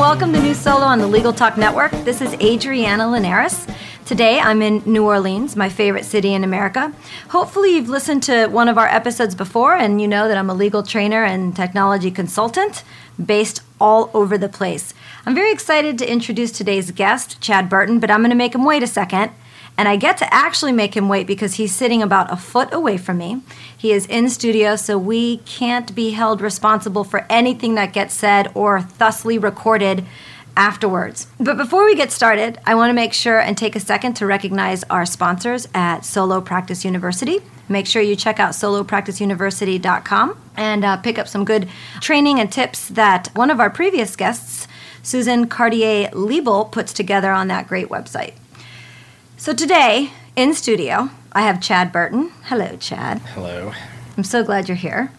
Welcome to New Solo on the Legal Talk Network. This is Adriana Linares. Today I'm in New Orleans, my favorite city in America. Hopefully, you've listened to one of our episodes before and you know that I'm a legal trainer and technology consultant based all over the place. I'm very excited to introduce today's guest, Chad Burton, but I'm going to make him wait a second. And I get to actually make him wait because he's sitting about a foot away from me. He is in studio, so we can't be held responsible for anything that gets said or thusly recorded afterwards. But before we get started, I want to make sure and take a second to recognize our sponsors at Solo Practice University. Make sure you check out solopracticeuniversity.com and uh, pick up some good training and tips that one of our previous guests, Susan Cartier Liebel, puts together on that great website. So today, in studio, I have Chad Burton. Hello, Chad. Hello. I'm so glad you're here.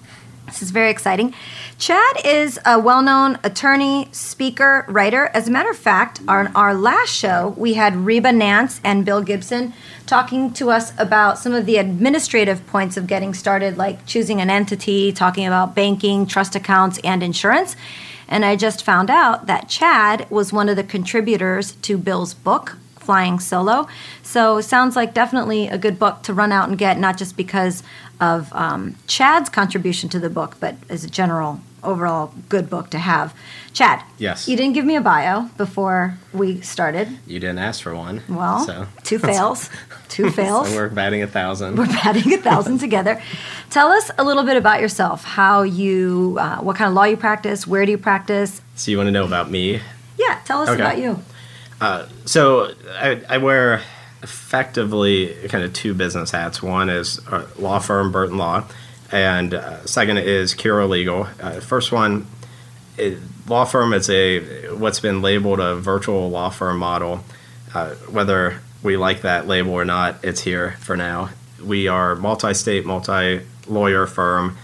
This is very exciting. Chad is a well known attorney, speaker, writer. As a matter of fact, on our last show, we had Reba Nance and Bill Gibson talking to us about some of the administrative points of getting started, like choosing an entity, talking about banking, trust accounts, and insurance. And I just found out that Chad was one of the contributors to Bill's book, Flying Solo. So sounds like definitely a good book to run out and get, not just because of um, Chad's contribution to the book, but as a general overall good book to have. Chad. Yes. You didn't give me a bio before we started. You didn't ask for one. Well, so. two fails. Two fails. so we're batting a thousand. We're batting a thousand together. Tell us a little bit about yourself. How you, uh, what kind of law you practice? Where do you practice? So you want to know about me? Yeah. Tell us Okay. about you. Uh, so I, I wear effectively kind of two business hats. One is law firm Burton Law, and uh, second is Curo Legal. Uh, first one, it, law firm is a what's been labeled a virtual law firm model. Uh, whether we like that label or not, it's here for now. We are multi-state, multi-lawyer firm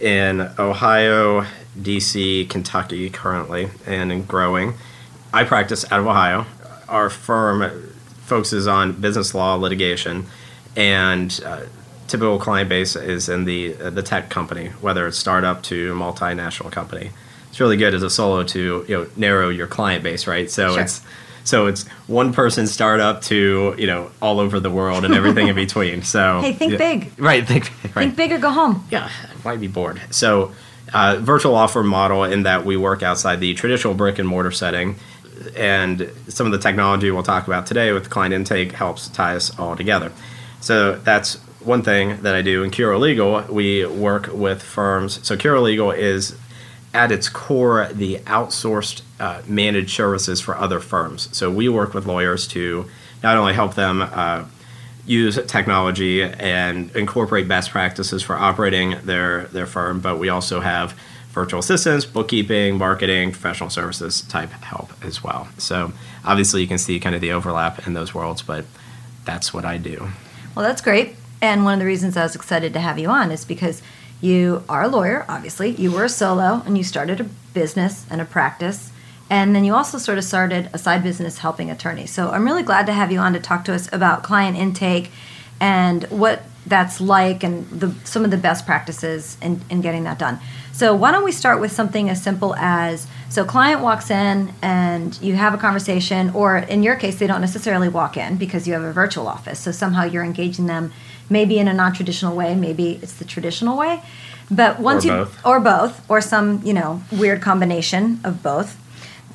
in Ohio, D.C., Kentucky currently, and growing. I practice out of Ohio. Our firm focuses on business law litigation, and uh, typical client base is in the uh, the tech company, whether it's startup to multinational company. It's really good as a solo to you know narrow your client base, right? So Sure. it's so it's one person startup to you know all over the world and everything in between. So Hey, think yeah. big. right? Think big, right Think big or go home. yeah, why be bored? So, uh, virtual offer model in that we work outside the traditional brick and mortar setting, and some of the technology we'll talk about today with client intake helps tie us all together. So that's one thing that I do. In Curo Legal, we work with firms. So Curo Legal is at its core the outsourced uh, managed services for other firms. So we work with lawyers to not only help them uh, use technology and incorporate best practices for operating their their firm, but we also have virtual assistants, bookkeeping, marketing, professional services type help as well. So obviously you can see kind of the overlap in those worlds, but that's what I do. Well, that's great. And one of the reasons I was excited to have you on is because you are a lawyer, obviously. You were a solo and you started a business and a practice. And then you also sort of started a side business helping attorneys. So I'm really glad to have you on to talk to us about client intake and what that's like and the, some of the best practices in, in getting that done. So why don't we start with something as simple as so client walks in and you have a conversation or in your case they don't necessarily walk in because you have a virtual office. So somehow you're engaging them maybe in a non-traditional way, maybe it's the traditional way. But once Or you both. or both or some, you know, weird combination of both.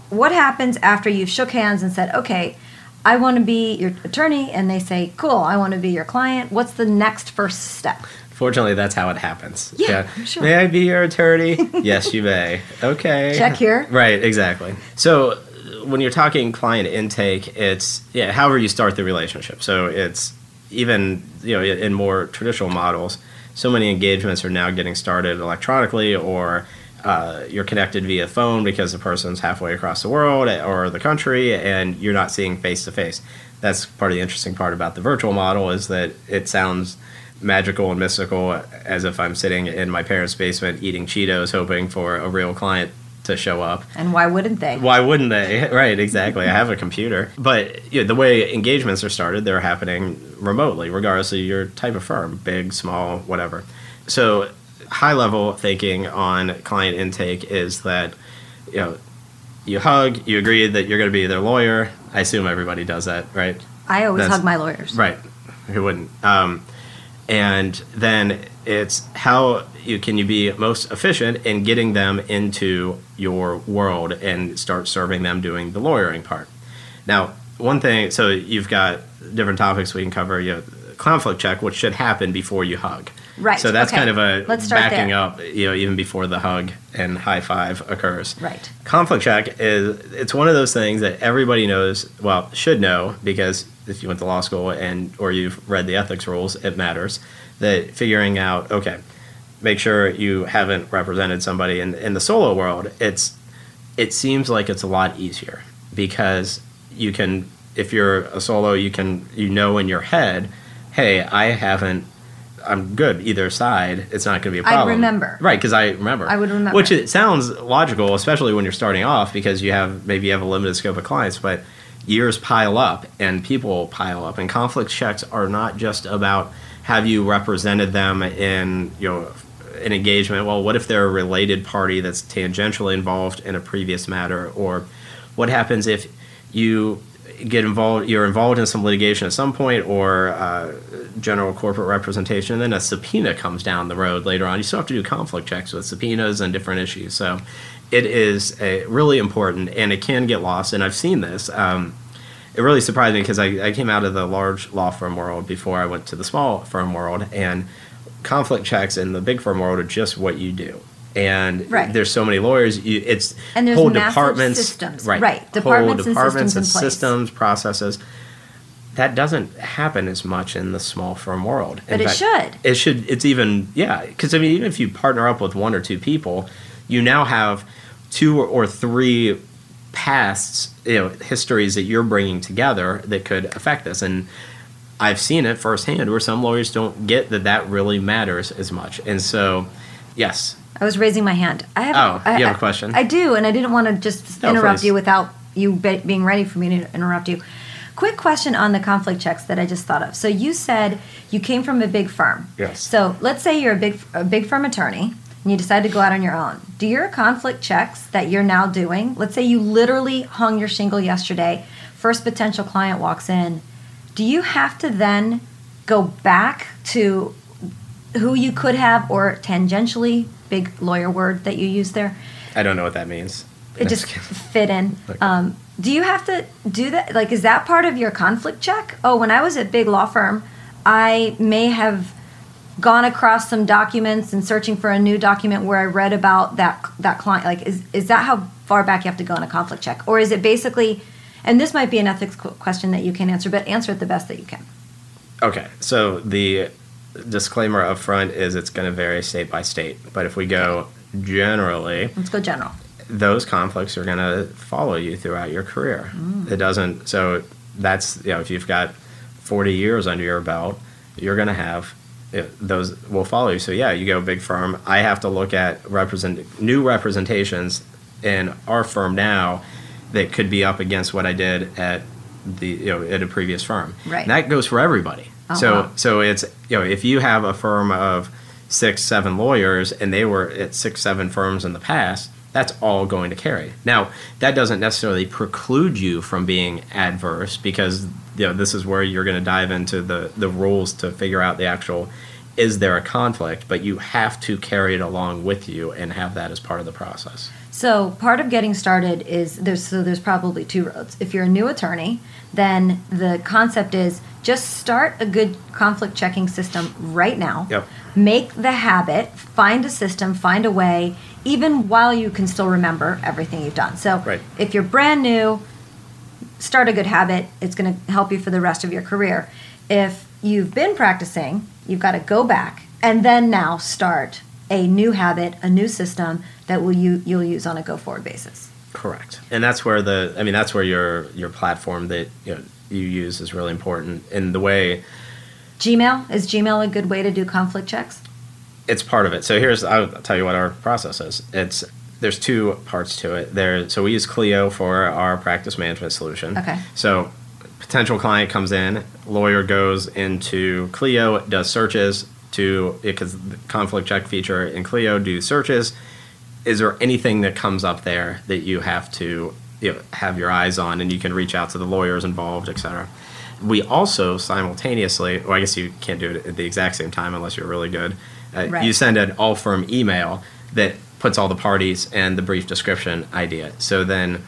What happens after you've shook hands and said, "Okay, I want to be your attorney," and they say, "Cool, I want to be your client." What's the next first step? Fortunately, that's how it happens. Yeah, I'm sure. May I be your attorney? yes, you may. Okay. Check here. Right, exactly. So uh, when you're talking client intake, it's yeah, however you start the relationship. So it's even you know in more traditional models, so many engagements are now getting started electronically or uh, you're connected via phone because the person's halfway across the world or the country, and you're not seeing face to face. That's part of the interesting part about the virtual model is that it sounds magical and mystical as if I'm sitting in my parents' basement eating Cheetos, hoping for a real client to show up. And why wouldn't they? Why wouldn't they? Right, exactly. I have a computer. But you know, the way engagements are started, they're happening remotely, regardless of your type of firm, big, small, whatever. So, high level thinking on client intake is that, you know, you hug, you agree that you're going to be their lawyer. I assume everybody does that, right? I always That's- hug my lawyers. Right. Who wouldn't? Um, and then it's how you can you be most efficient in getting them into your world and start serving them doing the lawyering part. Now, one thing, so you've got different topics we can cover. You have conflict check, which should happen before you hug. Right, So that's okay. kind of a Let's start backing there. up, you know, even before the hug and high five occurs. Right. Conflict check is it's one of those things that everybody knows, well, should know because if you went to law school and or you've read the ethics rules, it matters that figuring out okay, make sure you haven't represented somebody in in the solo world. It's it seems like it's a lot easier because you can if you're a solo, you can you know in your head, hey, I haven't I'm good either side. It's not going to be a problem. remember. right? Because I remember. I would remember. Which it sounds logical, especially when you're starting off, because you have maybe you have a limited scope of clients, but years pile up and people pile up, and conflict checks are not just about have you represented them in you know an engagement. Well, what if they're a related party that's tangentially involved in a previous matter, or what happens if you get involved you're involved in some litigation at some point or uh, general corporate representation and then a subpoena comes down the road later on. You still have to do conflict checks with subpoenas and different issues. So it is a, really important and it can get lost and i've seen this um, it really surprised me because I, I came out of the large law firm world before i went to the small firm world and conflict checks in the big firm world are just what you do and Right. there's so many lawyers you, it's And there's whole departments systems. right Right. whole Departments and departments systems in place. systems processes that doesn't happen as much in the small firm world But In it should. it should it's even yeah because i mean even if you partner up with one or two people you now have two or, or three pasts you know histories that you're bringing together that could affect this and i've seen it firsthand where some lawyers don't get that that really matters as much and so yes I was raising my hand. I have. Oh, I, you have a I- question? I do, and I didn't want to just No, interrupt please. you without you be, being ready for me to interrupt you. Quick question on the conflict checks that I just thought of. So you said you came from a big firm. Yes. So let's say you're a big a big firm attorney and you decide to go out on your own. Do your conflict checks that you're now doing? Let's say you literally hung your shingle yesterday. First potential client walks in. Do you have to then go back to who you could have or tangentially big lawyer word that you use there? I don't know what that means. It just fit in. um, do you have to do that? Like is that part of your conflict check? Oh when i was at big law firm i may have gone across some documents and searching for a new document where i read about that that client. Like is, is that how far back you have to go in a conflict check? Or is it basically and this might be an ethics question that you can answer but answer it the best that you can. Okay, so the disclaimer up front is it's going to vary state by state. But if we go generally, let's go general those conflicts are going to follow you throughout your career. Mm. It doesn't, so that's, you know, if you've got 40 years under your belt, you're going to have it, those will follow you. So yeah, you go big firm. I have to look at represent new representations in our firm now that could be up against what I did at the you know at a previous firm. Right. And that goes for everybody. Oh, so so it's you know if you have a firm of six seven lawyers and they were at six seven firms in the past that's all going to carry. Now that doesn't necessarily preclude you from being adverse because you know this is where you're going to dive into the the rules to figure out the actual is there a conflict? But you have to carry it along with you and have that as part of the process. So part of getting started is there's so there's probably two roads. If you're a new attorney, then the concept is just start a good conflict checking system right now. Yep. Make the habit, find a system, find a way, even while you can still remember everything you've done. So Right. if you're brand new, start a good habit. It's going to help you for the rest of your career. If you've been practicing, you've got to go back and then now start a new habit, a new system that will you you'll use on a go forward basis. Correct. And that's where the I mean that's where your your platform that you know, you use is really important in the way Gmail is Gmail a good way to do conflict checks? it's part of it. So here's I'll tell you what our process is. It's there's two parts to it. There so we use Clio for our practice management solution. Okay. So potential client comes in, lawyer goes into Clio, does searches to because the conflict check feature in Clio do searches. Is there anything that comes up there that you have to you know, have your eyes on, and you can reach out to the lawyers involved, et cetera. We also simultaneously, well, I guess you can't do it at the exact same time unless you're really good. Uh, Right. You send an all firm email that puts all the parties and the brief description idea. So then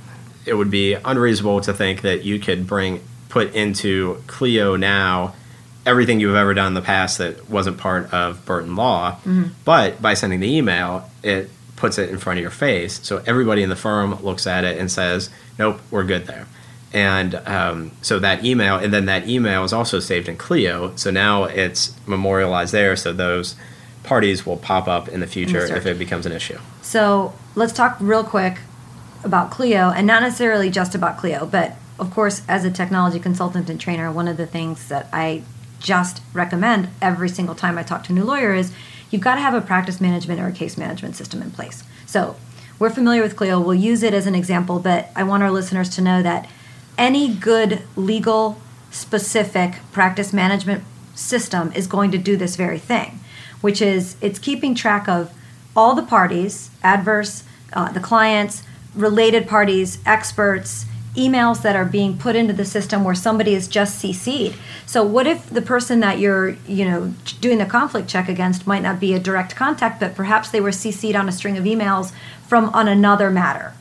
it would be unreasonable to think that you could bring put into Clio now everything you've ever done in the past that wasn't part of Burton Law. But by sending the email, it puts it in front of your face. So everybody in the firm looks at it and says, nope, we're good there. And um, so that email, and then that email is also saved in Clio. So now it's memorialized there. So those parties will pop up in the future if it becomes an issue. So let's talk real quick about Clio, and not necessarily just about Clio, but of course, as a technology consultant and trainer, one of the things that I just recommend every single time I talk to a new lawyer is you've got to have a practice management or a case management system in place. So we're familiar with Clio, we'll use it as an example, but I want our listeners to know that any good legal specific practice management system is going to do this very thing, which is it's keeping track of all the parties, adverse, uh, the clients, related parties, experts, emails that are being put into the system where somebody is just CC'd. So what if the person that you're, you know, doing the conflict check against might not be a direct contact, but perhaps they were CC'd on a string of emails from on another matter?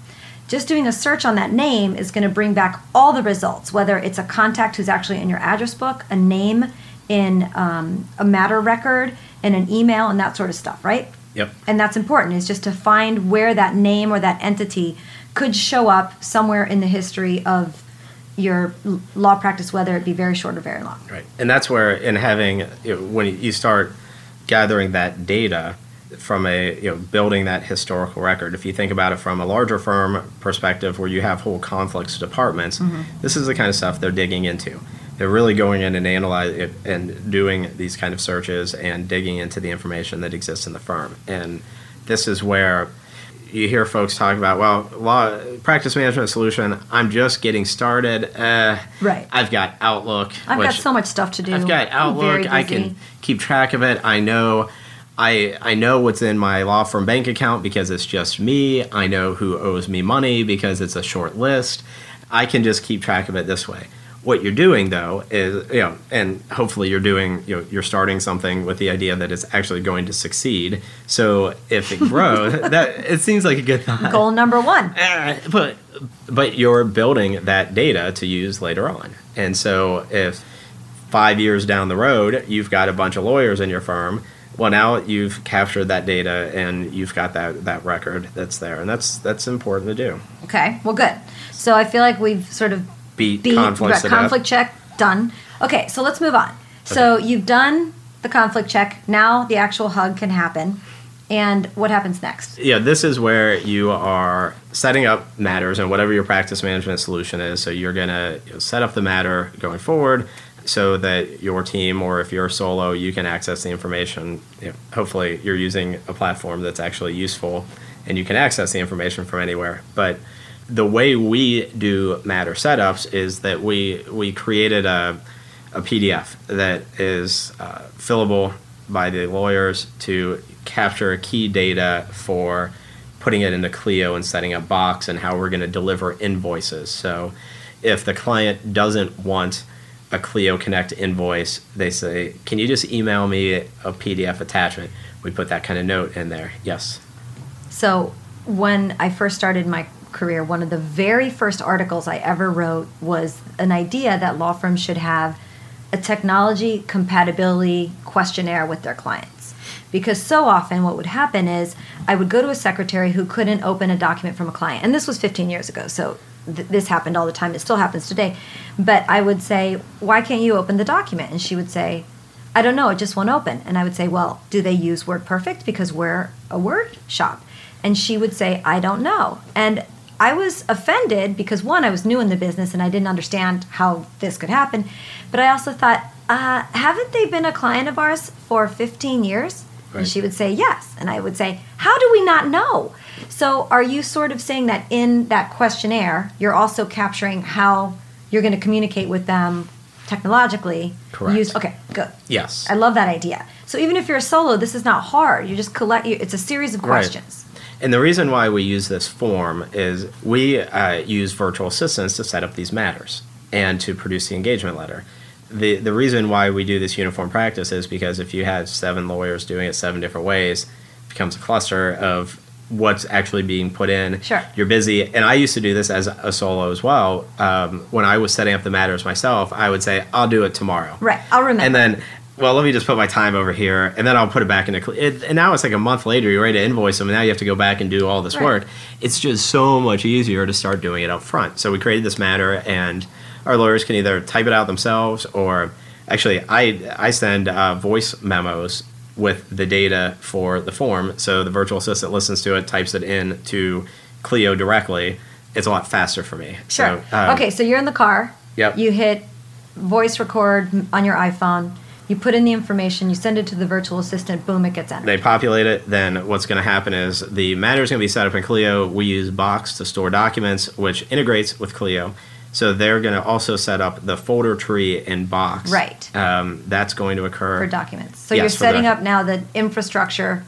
Just doing a search on that name is going to bring back all the results, whether it's a contact who's actually in your address book, a name in um, a matter record, in an email, and that sort of stuff, right? Yep. And that's important, is just to find where that name or that entity could show up somewhere in the history of your law practice, whether it be very short or very long. Right, and that's where in having you know, when you start gathering that data from a you know building that historical record. If you think about it from a larger firm perspective, where you have whole conflicts of departments, mm-hmm. this is the kind of stuff they're digging into. They're really going in and analyzing it and doing these kind of searches and digging into the information that exists in the firm. And this is where you hear folks talk about, well, law practice management solution. I'm just getting started. Uh, Right. I've got Outlook. I've got so much stuff to do. I've got Outlook. I can keep track of it. I know. I I know what's in my law firm bank account because it's just me. I know who owes me money because it's a short list. I can just keep track of it this way. What you're doing though is you know, and hopefully you're doing you know you're starting something with the idea that it's actually going to succeed. So if it grows, that it seems like a good thought. Goal number one. Uh, but but you're building that data to use later on and so if five years down the road you've got a bunch of lawyers in your firm well now you've captured that data and you've got that that record that's there and that's that's important to do Okay, well, good. So I feel like we've sort of beat, beat conflicts right, to conflict check done. Okay, so let's move on. So you've done the conflict check. Now the actual hug can happen. And what happens next? yeah, this is where you are setting up matters and whatever your practice management solution is. So you're gonna you know, set up the matter going forward, so that your team or if you're solo, you can access the information. You know, hopefully, you're using a platform that's actually useful, and you can access the information from anywhere. But the way we do matter setups is that we we created a a PDF that is uh, fillable by the lawyers to capture key data for putting it into Clio and setting up Box and how we're going to deliver invoices. So if the client doesn't want a Clio Connect invoice, they say, "Can you just email me a PDF attachment?" We put that kind of note in there. Yes. So when I first started my career, one of the very first articles I ever wrote was an idea that law firms should have a technology compatibility questionnaire with their clients. Because so often what would happen is I would go to a secretary who couldn't open a document from a client. And this was 15 years ago, so th- this happened all the time. It still happens today. But I would say, Why can't you open the document? And she would say, I don't know, it just won't open. And I would say, well, do they use WordPerfect because we're a Word shop? And she would say, I don't know. And I was offended because one, I was new in the business and I didn't understand how this could happen. But I also thought, uh, haven't they been a client of ours for 15 years? Right. And she would say, yes. And I would say, how do we not know? So are you sort of saying that in that questionnaire, you're also capturing how you're going to communicate with them technologically? Correct. Use, okay, good. Yes. I love that idea. So even if you're a solo, this is not hard. You just collect. You, it's a series of Right. And the reason why we use this form is we uh, use virtual assistants to set up these matters and to produce the engagement letter. The, the reason why we do this uniform practice is because if you have seven lawyers doing it seven different ways, it becomes a cluster of what's actually being put in. Sure. You're busy. And I used to do this as a solo as well. Um, when I was setting up the matters myself, I would say, I'll do it tomorrow. Right. I'll remember. And then, well, let me just put my time over here, and then I'll put it back into. Cl- it, and now it's like a month later, you're ready to invoice them, and now you have to go back and do all this Right. work. It's just so much easier to start doing it up front. So we created this matter, and our lawyers can either type it out themselves, or actually, I I send uh, voice memos with the data for the form. So the virtual assistant listens to it, types it in to Clio directly. It's a lot faster for me. Sure. So, um, okay, so you're in the car. Yep. You hit voice record on your iPhone. You put in the information. You send it to the virtual assistant. Boom! It gets entered. they populate it, then what's going to happen is the matter is going to be set up in Clio. We use Box to store documents, which integrates with Clio. So they're going to also set up the folder tree in Box. Right. Um, that's going to occur. for documents. So Yes, you're setting up now the infrastructure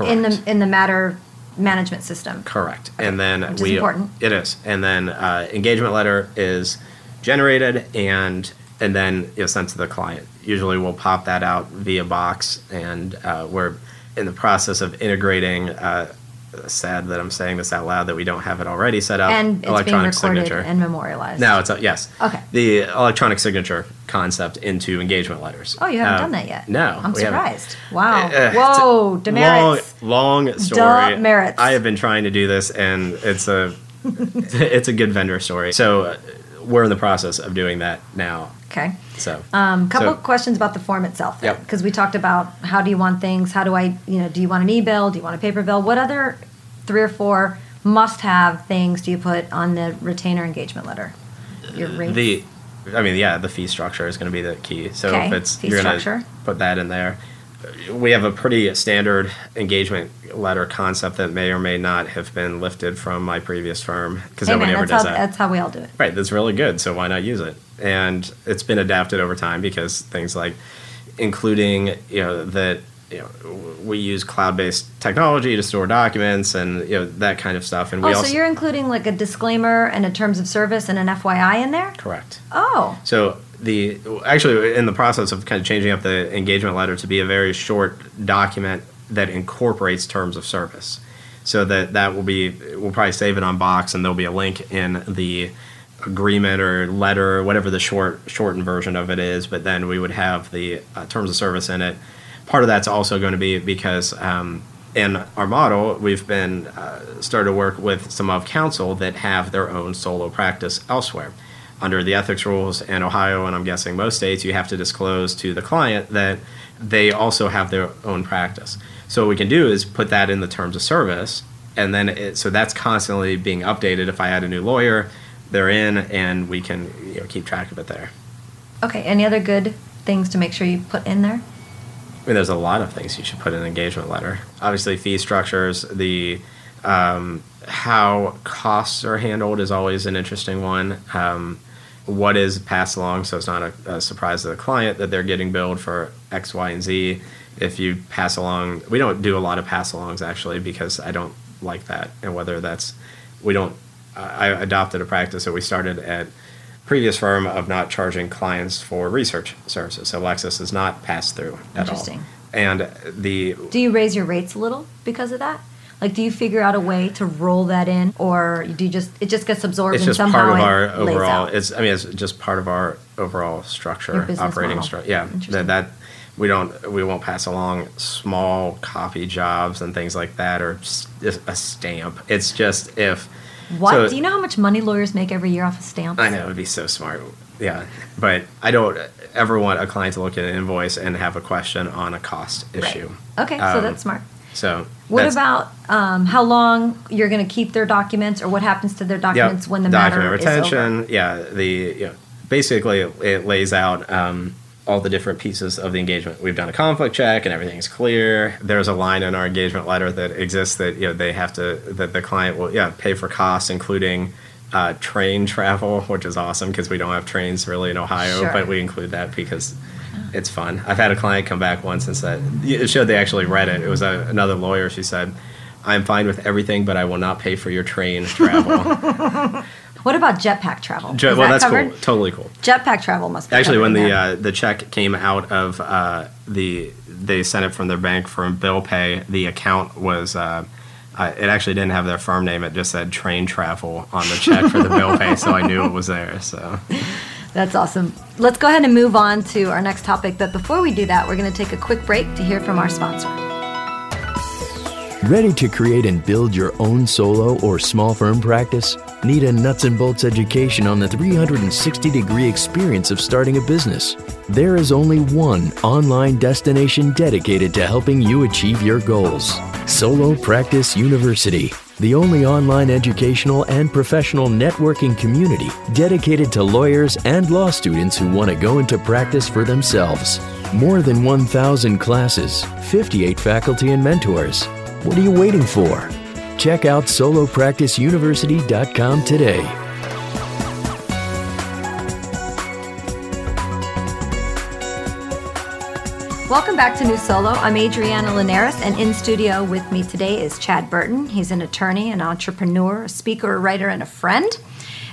in the in the matter management system. Correct. And then Which is we important. it is. And then uh, engagement letter is generated and and then you know, sent to the client. Usually we'll pop that out via box and uh, we're in the process of integrating uh, sad that I'm saying this out loud that we don't have it already set up And it's being electronic recorded signature. and memorialized. no, it's a, yes. Okay. The electronic signature concept into engagement letters. Oh, you haven't Um, done that yet. No, I'm we haven't. surprised. Wow. Uh, Whoa. Demerits. Long, long story. Demerits. I have been trying to do this, and it's a it's a good vendor story. So uh, we're in the process of doing that now. Okay. So Um, couple So- questions about the form itself. Yep. Because we talked about how do you want things? How do I, you know, do you want an e-bill? Do you want a paper bill? What other three or four must-have things do you put on the retainer engagement letter? Your rates. the I mean, yeah, the fee structure is going to be the key. So Okay, if it's fee you're going to structure. put that in there. We have a pretty standard engagement letter concept that may or may not have been lifted from my previous firm because hey nobody man, ever does how that. that's how we all do it. Right, that's really good. So why not use it? And it's been adapted over time because things like including, you know, that you know, we use cloud-based technology to store documents and you know that kind of stuff. And we Oh, also so you're including like a disclaimer and a terms of service and an FYI in there? correct. Oh, So the actually in the process of kind of changing up the engagement letter to be a very short document that incorporates terms of service. So that that will be we'll probably save it on Box and there'll be a link in the agreement or letter, or whatever the short shortened version of it is. But then we would have the uh, terms of service in it. Part of that's also going to be because um, in our model we've been uh, started to work with some of counsel that have their own solo practice elsewhere under the ethics rules in Ohio, and I'm guessing most states, you have to disclose to the client that they also have their own practice. So what we can do is put that in the terms of service, and then it, so that's constantly being updated. If I add a new lawyer, they're in, and we can you know, keep track of it there. okay. Any other good things to make sure you put in there? I mean, there's a lot of things you should put in an engagement letter. Obviously, fee structures, the um, how costs are handled is always an interesting one. Um, what is passed along, so it's not a, a surprise to the client that they're getting billed for X, Y, and Z. If you pass along, we don't do a lot of pass alongs actually because I don't like that, and whether that's we don't. I adopted a practice that we started at previous firm of not charging clients for research services. So Lexis is not passed through at all. Interesting. And the Do you raise your rates a little because of that? Like, do you figure out a way to roll that in, or do you just it just gets absorbed it's just part of our overall. It's I mean it's just part of our overall structure, operating structure. Yeah, that that we don't we won't pass along small copy jobs and things like that or a stamp. It's just if What? So- Do you know how much money lawyers make every year off of stamps? I know it'd be so smart. Yeah, but I don't ever want a client to look at an invoice and have a question on a cost Right. issue. Okay, so Um, that's smart. So What about um, how long you're going to keep their documents, or what happens to their Yep, documents when the document matter retention? Yeah, the you know, basically it lays out um, all the different pieces of the engagement. We've done a conflict check and everything's clear. There's a line in our engagement letter that exists that you know they have to that the client will yeah pay for costs, including. Uh, train travel, which is awesome because we don't have trains really in Ohio, Sure. but we include that because it's fun. I've had a client come back once and said it showed they actually read it. It was a, another lawyer. She said, "I'm fine with everything, but I will not pay for your train travel." What about jetpack travel? Jo- Is well, that that's covered? cool. Totally cool. Jetpack travel must be Actually, when the uh, the check came out of uh, the they sent it from their bank for bill pay, the account was. Uh, uh, it actually didn't have their firm name. It just said train travel on the check for the bill pay, so I knew it was there. So That's awesome. Let's go ahead and move on to our next topic. But before we do that, we're going to take a quick break to hear from our sponsor. Ready to create and build your own solo or small firm practice? Need a nuts and bolts education on the 360 degree experience of starting a business? There is only one online destination dedicated to helping you achieve your goals Solo Practice University, the only online educational and professional networking community dedicated to lawyers and law students who want to go into practice for themselves. More than 1,000 classes, 58 faculty and mentors. What are you waiting for? Check out solopracticeuniversity.com today. Welcome back to New Solo. I'm Adriana Linares, and in studio with me today is Chad Burton. He's an attorney, an entrepreneur, a speaker, a writer, and a friend.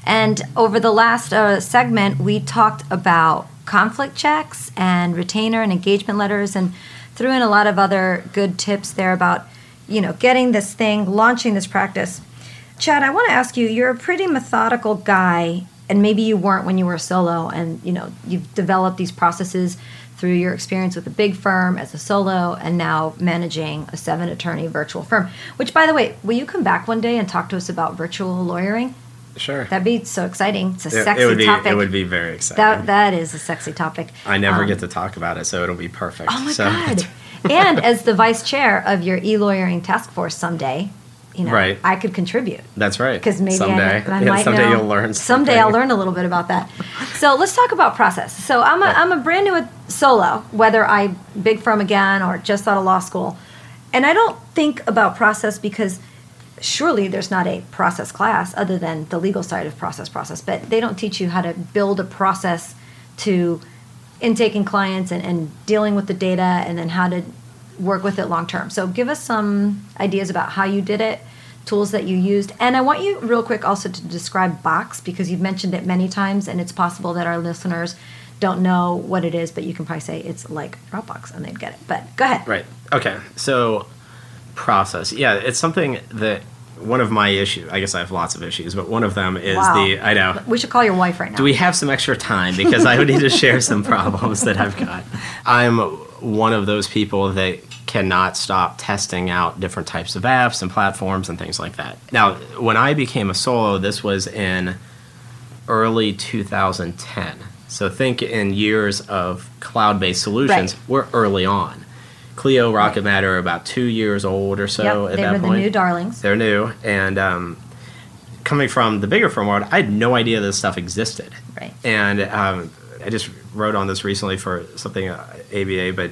And over the last uh, segment, we talked about conflict checks and retainer and engagement letters, and threw in a lot of other good tips there about, you know, getting this thing, launching this practice. Chad, I want to ask you, you're a pretty methodical guy, and maybe you weren't when you were solo, and you know, you've developed these processes through your experience with a big firm as a solo and now managing a seven attorney virtual firm. Which by the way, will you come back one day and talk to us about virtual lawyering? sure, That'd be so exciting. It's a it, sexy it would be topic. it would be very exciting. that that is a sexy topic. I never Um, get to talk about it, so it'll be perfect. Oh my so, god! and as the vice chair of your e-lawyering task force someday, you know, Right. I could contribute That's right. because maybe someday, I, I yeah, might someday know. you'll learn. Someday I'll learn a little bit about that. So let's talk about process. So I'm a. I'm a brand new solo, whether I big firm again or just out of law school, and I don't think about process because surely there's not a process class other than the legal side of process process, but they don't teach you how to build a process to intaking clients and, and dealing with the data and then how to work with it long term. So give us some ideas about how you did it, tools that you used. And I want you real quick also to describe Box because you've mentioned it many times and it's possible that our listeners don't know what it is, but you can probably say it's like Dropbox and they'd get it. But go ahead. Right. Okay. So, process. Yeah, it's something that one of my issues. I guess I have lots of issues, but one of them is Wow. the. I know. We should call your wife right now. Do we have some extra time? Because I would need to share some problems that I've got. I'm one of those people that cannot stop testing out different types of apps and platforms and things like that. Now, when I became a solo, this was in early 2010. So think in years of cloud-based solutions, Right. we're early on. Clio, Rocket Matter are about two years old or so yep, at they were the new darlings. They're new, and um, coming from the bigger firm world, I had no idea this stuff existed. Right. And um, I just wrote on this recently for something uh, ABA, but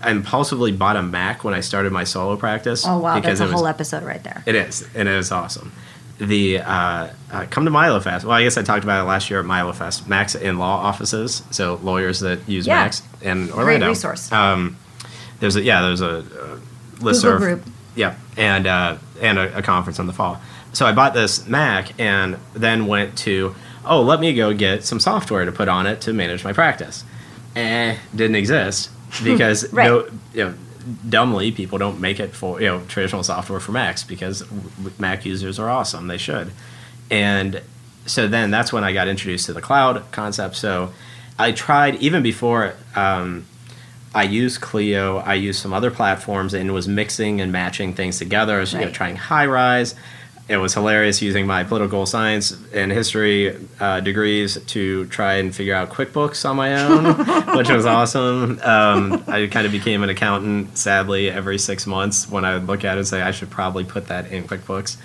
I impulsively bought a Mac when I started my solo practice. Oh wow, that's a was, whole episode right there. It is, and it is awesome. The uh, uh, come to MiloFest. Well, I guess I talked about it last year at MiloFest. Macs in law offices, so lawyers that use Yeah. Macs in Orlando. resource. Um, there's a yeah, there's a, uh listserv. group. Yeah, and uh, and a, a conference in the fall. So I bought this Mac and then went to oh, let me go get some software to put on it to manage my practice. Eh, didn't exist because Right. no, you know, dumbly people don't make it for you know traditional software for Macs because Mac users are awesome. They should, and so then that's when I got introduced to the cloud concept. So I tried even before. Um, I used Clio. I used some other platforms and was mixing and matching things together. I was you know, trying Highrise. It was hilarious using my political science and history uh, degrees to try and figure out QuickBooks on my own, which was awesome. Um, I kind of became an accountant, sadly, every six months when I would look at it and say, I should probably put that in QuickBooks.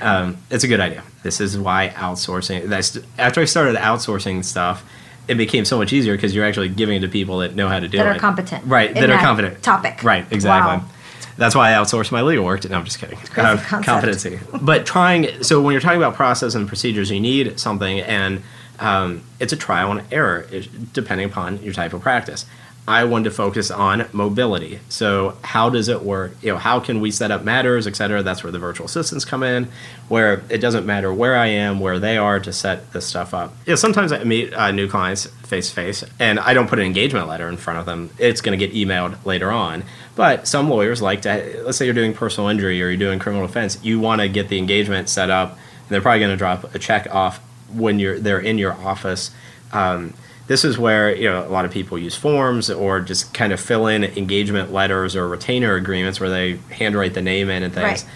Um, it's a good idea. This is why outsourcing, that's, after I started outsourcing stuff, it became so much easier because you're actually giving it to people that know how to do that it. That are competent. Right, in that are competent. Topic. Right, exactly. Wow. That's why I outsourced my legal work. To, no, I'm just kidding. crazy competency. But trying, so when you're talking about process and procedures, you need something, and um, it's a trial and error depending upon your type of practice. I wanted to focus on mobility. So how does it work? You know, how can we set up matters, et cetera? That's where the virtual assistants come in, where it doesn't matter where I am, where they are to set this stuff up. You know, sometimes I meet uh, new clients face to face, and I don't put an engagement letter in front of them. It's going to get emailed later on. But some lawyers like to, let's say you're doing personal injury or you're doing criminal defense, you want to get the engagement set up, and they're probably going to drop a check off when you're they're in your office. Um, this is where you know a lot of people use forms or just kind of fill in engagement letters or retainer agreements where they handwrite the name in and things. Right.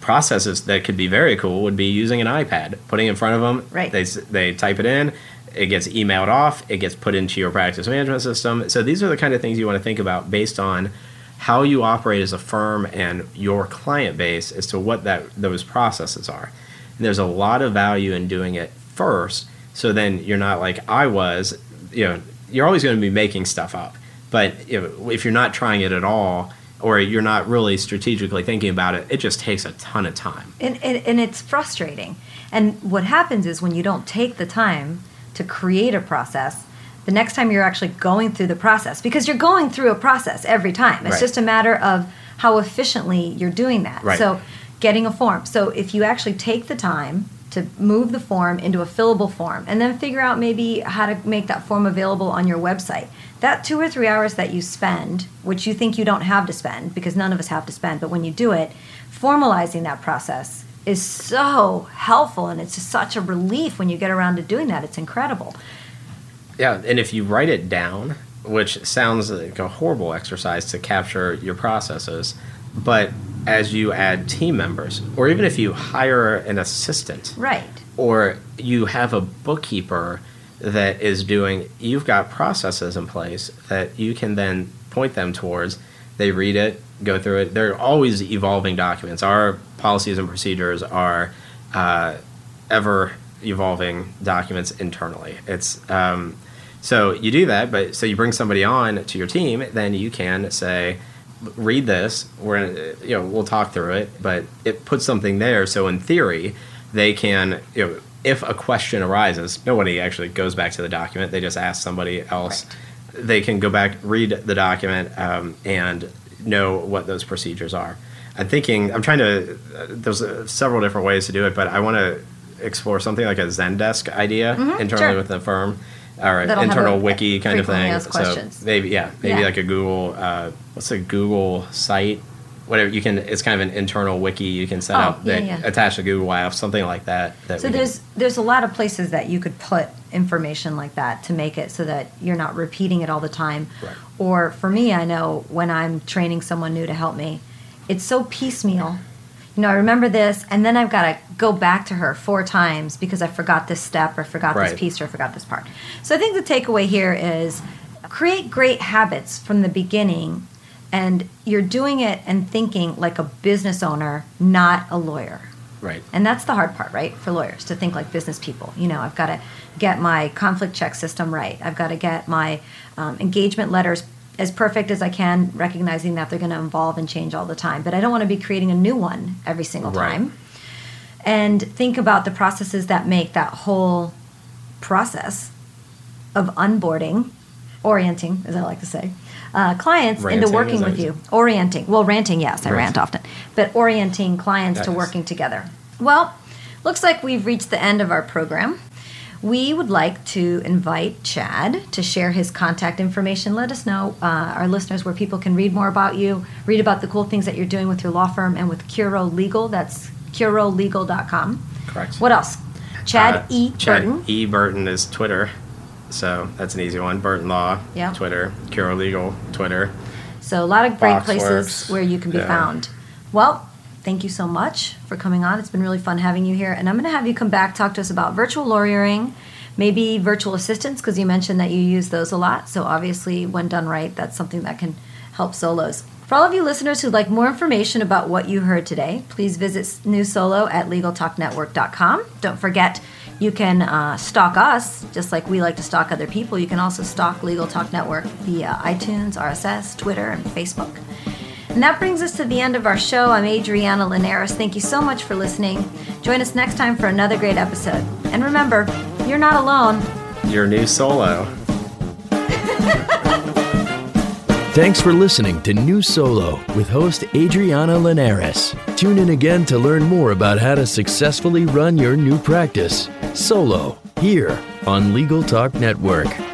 Processes that could be very cool would be using an iPad, putting it in front of them. Right. They they type it in, it gets emailed off, it gets put into your practice management system. So these are the kind of things you want to think about based on how you operate as a firm and your client base as to what that those processes are. And there's a lot of value in doing it first, so then you're not like I was. You know, you're always going to be making stuff up, but you know, if you're not trying it at all, or you're not really strategically thinking about it, it just takes a ton of time. and, and, and it's frustrating. And what happens is when you don't take the time to create a process, the next time you're actually going through the process, because you're going through a process every time. It's Right. just a matter of how efficiently you're doing that. Right. So, getting a form. So, if you actually take the time to move the form into a fillable form and then figure out maybe how to make that form available on your website, that two or three hours that you spend, which you think you don't have to spend, because none of us have to spend, but when you do it, formalizing that process is so helpful and it's just such a relief when you get around to doing that. It's incredible. Yeah, and if you write it down, which sounds like a horrible exercise to capture your processes, but as you add team members, or even if you hire an assistant, Right. or you have a bookkeeper that is doing, you've got processes in place that you can then point them towards. They read it, go through it. They're always evolving documents. Our policies and procedures are uh, ever evolving documents internally. It's um, so you do that, but so you bring somebody on to your team, then you can say, read this. We're gonna, you know we'll talk through it, but it puts something there. So in theory, they can you know if a question arises, nobody actually goes back to the document. They just ask somebody else. They can go back, read the document, um, and know what those procedures are. I'm thinking. I'm trying to. Uh, there's uh, several different ways to do it, but I want to explore something like a Zendesk idea internally Mm-hmm, sure. with the firm, or an That'll have internal a wiki kind of frequently thing. asked questions. So maybe yeah, maybe Yeah. like a Google. Uh, what's a Google site? Whatever you can. It's kind of an internal wiki you can set Oh, up yeah, that yeah. attach to Google Apps, something like that. that So we can- there's there's a lot of places that you could put information like that to make it so that you're not repeating it all the time. Right. Or for me, I know when I'm training someone new to help me, it's so piecemeal. You know, I remember this, and then I've got to go back to her four times because I forgot this step or forgot Right. this piece or forgot this part. So I think the takeaway here is create great habits from the beginning, and you're doing it and thinking like a business owner, not a lawyer. right. And that's the hard part, right? For lawyers to think like business people. You know, I've got to get my conflict check system right. I've got to get my um, engagement letters as perfect as I can, recognizing that they're going to evolve and change all the time. But I don't want to be creating a new one every single Right. time. And think about the processes that make that whole process of onboarding, orienting, as I like to say, uh, clients Ranting, into working with you. Orienting. Well, ranting, yes, I Rant. rant often. But orienting clients to Nice. working together. Well, looks like we've reached the end of our program. We would like to invite Chad to share his contact information. Let us know, uh, our listeners, where people can read more about you, read about the cool things that you're doing with your law firm and with Curo Legal. That's curolegal.com. Correct. What else? Chad Uh, E. Chad Burton. E. Burton is Twitter. So that's an easy one. Burton Law, Yeah. Twitter. Curo Legal, Twitter. So a lot of great Boxworks, places where you can be yeah. found. Well, thank you so much for coming on. It's been really fun having you here. And I'm going to have you come back, talk to us about virtual lawyering, maybe virtual assistants, because you mentioned that you use those a lot. So, obviously, when done right, that's something that can help solos. For all of you listeners who'd like more information about what you heard today, please visit New Solo at LegalTalkNetwork.com. Don't forget, you can uh, stalk us just like we like to stalk other people. You can also stalk Legal Talk Network via iTunes, RSS, Twitter, and Facebook. And that brings us to the end of our show. I'm Adriana Linares. Thank you so much for listening. Join us next time for another great episode. And remember, you're not alone. Your new solo. Thanks for listening to New Solo with host Adriana Linares. Tune in again to learn more about how to successfully run your new practice solo here on Legal Talk Network.